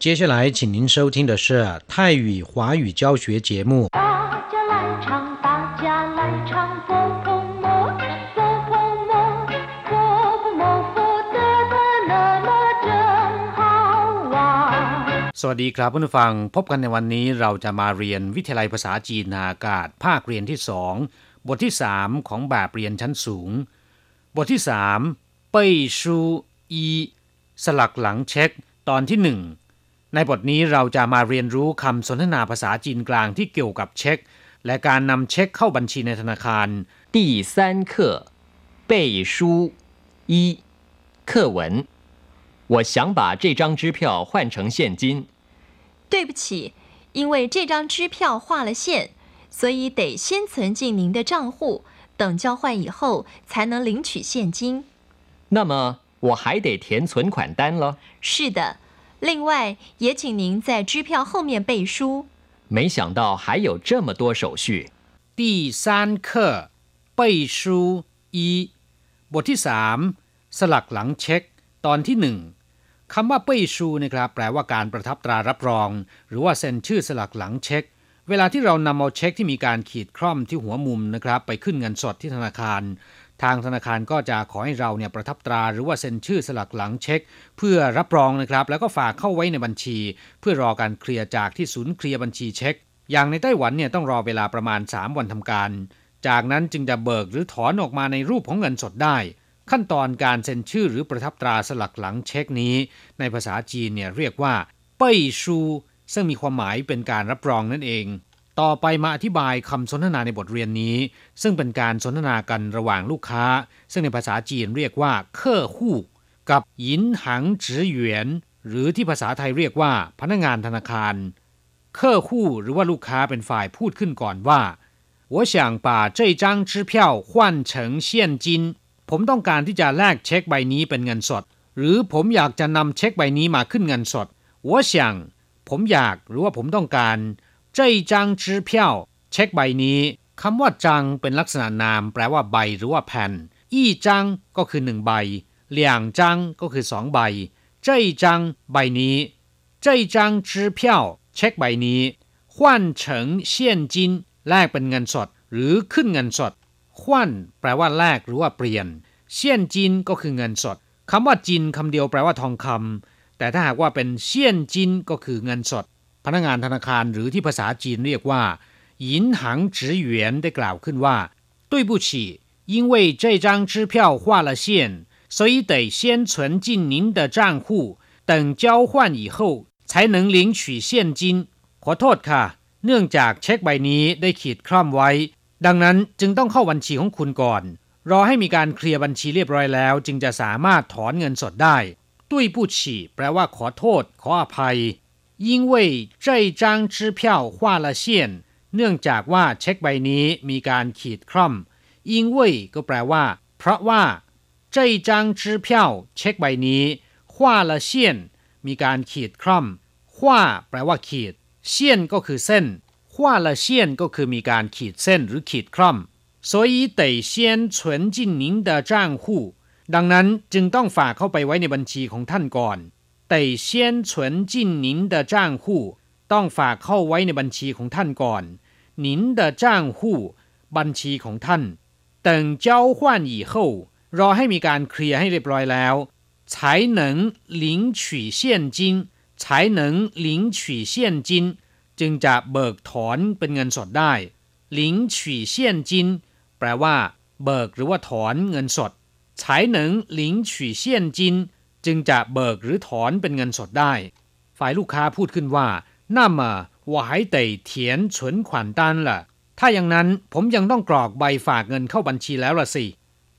接下来，请您收听的是泰语华语教学节目。大家来唱，大家来唱，佛佛摩，佛佛摩，佛佛摩，佛得得那么真好玩。 สวัสดีครับผู้ฟัง พบกันในวันนี้เราจะมาเรียนวิทยาลัยภาษาจีนนาอากาศ ภาคเรียนที่สองบทที่สามของแบบเรียนชั้นสูง บทที่สามเป้ยชูอีสลักหลังเช็ค ตอนที่หนึ่ง ในบทนี้เราจะมาเรียนรู้คำสนทนาภาษาจีนกลางที่เกี่ยวกับเช็ค และการนำเช็คเข้าบัญชีในธนาคาร 第三课背书一课文。我想把这张支票换成现金，对不起，因为这张支票划了线，所以得先存进您的账户，等交换以后才能领取现金。那么我还得填存款单了。是的， 另外也请您在支票后面背书。没想到还有这么多手续。第三课เป้ยชูอีบทที่สามสลักหลังเช็ค ตอนที่หนึ่งคำว่าเป้ยชูนะครับแปลว่าการประทับตรารับรอง หรือว่าเซ็นชื่อสลักหลังเช็ค เวลาที่เรานำเอาเช็คที่มีการขีดคร่อมที่หัวมุมนะครับ ไปขึ้นเงินสดที่ธนาคาร ทางธนาคารก็จะขอให้เราเนี่ยประทับตราหรือว่าเซ็นชื่อสลักหลังเช็ค เพื่อรับรองนะครับ แล้วก็ฝากเข้าไว้ในบัญชี เพื่อรอการเคลียร์จากที่ศูนย์เคลียร์บัญชีเช็ค อย่างในไต้หวันเนี่ยต้องรอเวลาประมาณ 3 วันทำการ จากนั้นจึงจะเบิกหรือถอนออกมาในรูปของเงินสดได้ ขั้นตอนการเซ็นชื่อหรือประทับตราสลักหลังเช็คนี้ ในภาษาจีนเนี่ยเรียกว่าเป้ยชูซึ่งมีความหมายเป็นการรับรองนั่นเอง ต่อไปมาอธิบายคำสนทนาในบทเรียนนี้ ซึ่งเป็นการสนทนากันระหว่างลูกค้า ซึ่งในภาษาจีนเรียกว่าเคอฮู้กับหยินหังจือหยวนหรือที่ภาษาไทยเรียกว่า พนักงานธนาคาร เคอฮู้หรือว่าลูกค้าเป็นฝ่ายพูดขึ้นก่อนว่า我想把这张支票换成现金ผมต้องการที่จะแลกเช็คใบนี้เป็นเงินสด หรือผมอยากจะนำเช็คใบนี้มาขึ้นเงินสด我想ผมอยากหรือว่าผมต้องการ เจ้จังจื้อเพียวเช็คใบนี้คำว่าจังเป็นลักษณะนามแปลว่าใบหรือว่าแผ่น อี้จังก็คือหนึ่งใบ เหลี่ยงจังก็คือสองใบ เจ้จังใบนี้ เจ้จังจื้อเพียวเช็คใบนี้ขวัญเฉิงเซียนจินแลกเป็นเงินสด หรือขึ้นเงินสดขวัญแปลว่าแลกหรือว่าเปลี่ยนเซียนจินก็คือเงินสดคำว่าจินคำเดียวแปลว่าทองคำแต่ถ้าหากว่าเป็นเซียนจินก็คือเงินสด พนักงานธนาคารหรือที่ภาษาจีนเรียกว่าหยินหังจือหยวนได้กล่าวขึ้นว่า对不起因为这张支票画了线所以得先存进您的账户等交换以后才能领取现金ขอโทษค่ะ เนื่องจากเช็คใบนี้ได้ขีดคร่อมไว้ ดังนั้นจึงต้องเข้าบัญชีของคุณก่อน รอให้มีการเคลียร์บัญชีเรียบร้อยแล้ว จึงจะสามารถถอนเงินสดได้ตุ้ยผู้ฉี่แปลว่าขอโทษ ขออภัย 因为这张支票画了线เนื่องจากว่าเช็คใบนี้มีการขีดคร่อม因为ก็แปลว่า เพราะว่า这张支票เช็คใบนี้画了线มีการขีดคร่อม画แปลว่าขีด เซียนก็คือเส้น画了线ก็คือมีการขีดเส้นหรือขีดคร่อม所以得先存进您的账户ดังนั้นจึงต้องฝากเข้าไปไว้ในบัญชีของท่านก่อน 得先存进您的账户ต้องฝากเข้าไว้ในบัญชีของท่านก่อน您的账户บัญชีของท่าน等交换以后รอให้มีการเคลียร์ให้เรียบร้อยแล้ว才能领取现金才能领取现金จึงจะเบิกถอนเป็นเงินสดได้หลิงฉีเซียนจินแปลว่า เบิกหรือว่าถอนเงินสด才能领取现金 จึงจะเบิกหรือถอนเป็นเงินสดได้ ฝ่ายลูกค้าพูดขึ้นว่าน่ามาวาให้แต่เถียนฉนขวัญตันล่ะ ถ้าอย่างนั้นผมยังต้องกรอกใบฝากเงินเข้าบัญชีแล้วละสิ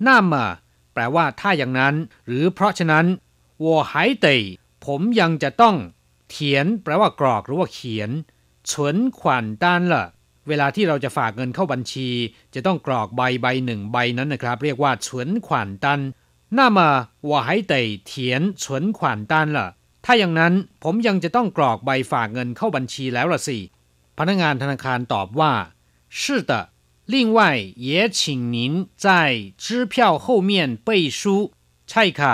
น่ามาแปลว่าถ้าอย่างนั้น หรือเพราะฉะนั้นวาให้แต่ผมยังจะต้องเถียน แปลว่ากรอกหรือว่าเขียนฉวนขวัด้านล่ะเวลาที่เราจะฝากเงินเข้าบัญชี จะต้องกรอกใบใบหนึ่งใบนั้นนะครับ เรียกว่าฉวนขวัญตัน 那么我还得填存款单了ถ้าอย่างนั้นผมยังจะต้องกรอกใบฝากเงินเข้าบัญชีแล้วล่ะสิ พนักงานธนาคารตอบว่า是的另外也请您在支票后面背书ใช่ค่ะ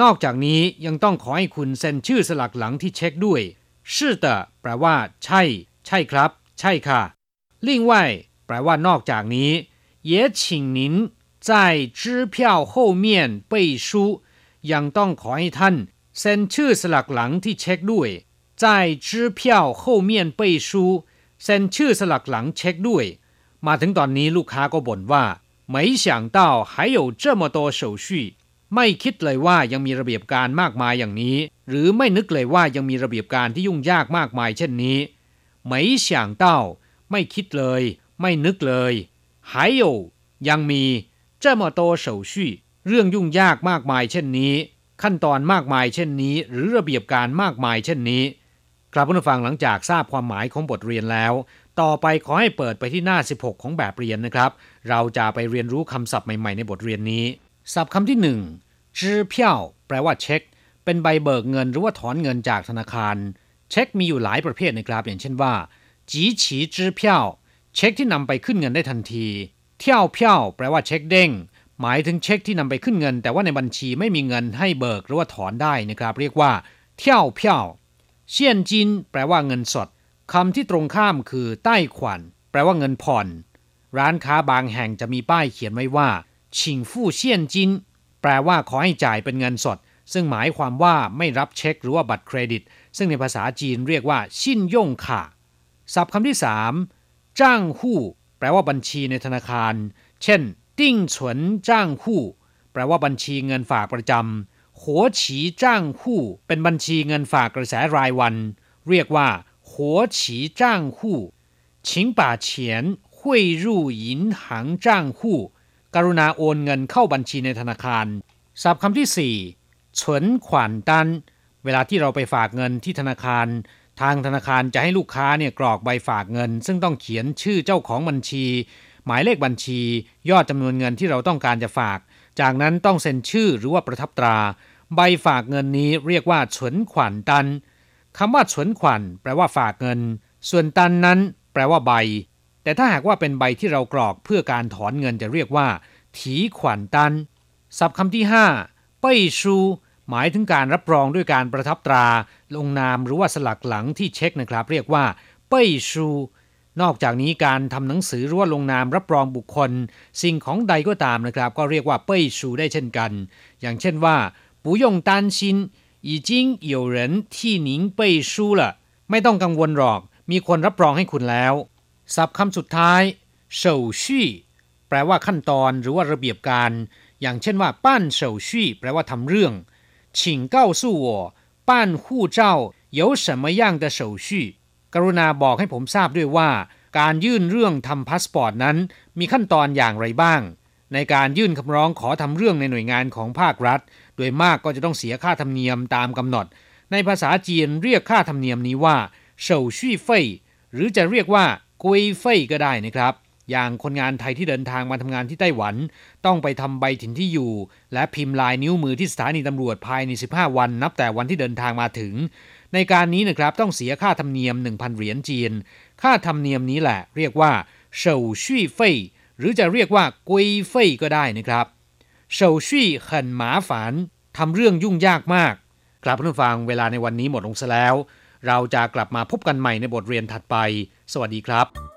นอกจากนี้ยังต้องขอให้คุณเซ็นชื่อสลักหลังที่เช็คด้วย 是的แปลว่า ใช่ ใช่ครับ ใช่ค่ะ另外แปลว่านอกจากนี้也请您 在支票后面背书ยังต้องขอให้ท่านเซ็นชื่อสลักหลังที่เช็คด้วย在支票后面背书เซ็นชื่อสลักหลังเช็คด้วย มาถึงตอนนี้ลูกค้าก็บ่นว่า没想到还有这么多手续ไม่คิดเลยว่ายังมีระเบียบการมากมายอย่างนี้ หรือไม่นึกเลยว่ายังมีระเบียบการที่ยุ่งยากมากมายเช่นนี้没想到ไม่คิดเลย ไม่นึกเลย还有ยังมี 这么多手续เรื่องยุ่งยากมากมายเช่นนี้ ขั้นตอนมากมายเช่นนี้ หรือระเบียบการมากมายเช่นนี้ครับผู้ฟังหลังจากทราบความหมายของบทเรียนแล้ว ต่อไปขอให้เปิดไปที่หน้า 16 ของแบบเรียนนะครับ เราจะไปเรียนรู้คำศัพท์ใหม่ๆในบทเรียนนี้ ศัพท์คำที่1จื้อเพี้ยวแปลว่าเช็ค เป็นใบเบิกเงินหรือว่าถอนเงินจากธนาคาร เช็คมีอยู่หลายประเภทนะครับ อย่างเช่นว่าจีฉีจื้อเพี้ยวเช็คที่นำไปขึ้นเงินได้ทันที เที่ยวเพี้ยวแปลว่าเช็คเด้ง หมายถึงเช็คที่นำไปขึ้นเงิน แต่ว่าในบัญชีไม่มีเงินให้เบิกหรือว่าถอนได้นะครับ เรียกว่า เที่ยวเพี้ยวเซียนจินแปลว่าเงินสดคำที่ตรงข้ามคือ ใต้ขวัญแปลว่าเงินผ่อน ร้านค้าบางแห่งจะมีป้ายเขียนไว้ว่าชิงฟู่เซียนจินแปลว่าขอให้จ่ายเป็นเงินสด ซึ่งหมายความว่าไม่รับเช็คหรือว่าบัตรเครดิต ซึ่งในภาษาจีนเรียกว่า ชินย่งค่ะศัพท์คำที่สามจ้างหู้ แปลว่าบัญชีในธนาคาร เช่น ติ้งฉวนจ้างหู้แปลว่าบัญชีเงินฝากประจำหัวฉีจ้างหู้เป็นบัญชีเงินฝากกระแสรายวัน เรียกว่าหัวฉีจ้างหู้请把钱汇入银行账户กรุณาโอนเงินเข้าบัญชีในธนาคาร ศัพท์คำที่สี่ฉวนขวัญตัน เวลาที่เราไปฝากเงินที่ธนาคาร ทางธนาคารจะให้ลูกค้าเนี่ยกรอกใบฝากเงิน ซึ่งต้องเขียนชื่อเจ้าของบัญชี หมายเลขบัญชี ยอดจำนวนเงินที่เราต้องการจะฝาก จากนั้นต้องเซ็นชื่อหรือว่าประทับตรา ใบฝากเงินนี้เรียกว่าฉวนขวัญตันคำว่าฉวนขวัญแปลว่าฝากเงิน ส่วนตันนั้น แปลว่าใบ แต่ถ้าหากว่าเป็นใบที่เรากรอกเพื่อการถอนเงินจะเรียกว่า ถีขวัญตันศัพท์คำที่5เป้ยชู หมายถึงการรับรองด้วยการประทับตรา ลงนามหรือว่าสลักหลังที่เช็คนะครับ เรียกว่าเป้ยชูนอกจากนี้การทำหนังสือหรือว่าลงนามรับรองบุคคล สิ่งของใดก็ตามนะครับ ก็เรียกว่าเป้ยชูได้เช่นกัน อย่างเช่นว่า不用担心已经有人替您背书了ไม่ต้องกังวลหรอก มีคนรับรองให้คุณแล้วศัพท์คำสุดท้ายเฉาชี่แปลว่าขั้นตอนหรือว่าระเบียบการ อย่างเช่นว่าป้านเฉาชี่แปลว่าทำเรื่อง 请告诉我办护照有什么样的手续กรุณาบอกให้ผมทราบด้วยว่า การยื่นเรื่องทำพาสปอร์ตนั้น มีขั้นตอนอย่างไรบ้าง ในการยื่นคำร้องขอทำเรื่องในหน่วยงานของภาครัฐ โดยมากก็จะต้องเสียค่าธรรมเนียมตามกำหนด ในภาษาจีนเรียกค่าธรรมเนียมนี้ว่าเฉาชี่เฟยหรือจะเรียกว่ากุยเฟยก็ได้นะครับ อย่างคนงานไทยที่เดินทางมาทำงานที่ไต้หวัน ต้องไปทำใบถิ่นที่อยู่ และพิมพ์ลายนิ้วมือที่สถานีตำรวจภายใน 15 วัน นับแต่วันที่เดินทางมาถึง ในการนี้นะครับต้องเสียค่าธรรมเนียม 1,000 เหรียญจีน ค่าธรรมเนียมนี้แหละ เรียกว่าเฉาชี่เฟยหรือจะเรียกว่ากุยเฟยก็ได้นะครับเฉาชี่ขันหมาฝานทำเรื่องยุ่งยากมากกลับเพื่อนฟังเวลาในวันนี้หมดลงซะแล้ว เราจะกลับมาพบกันใหม่ในบทเรียนถัดไป สวัสดีครับ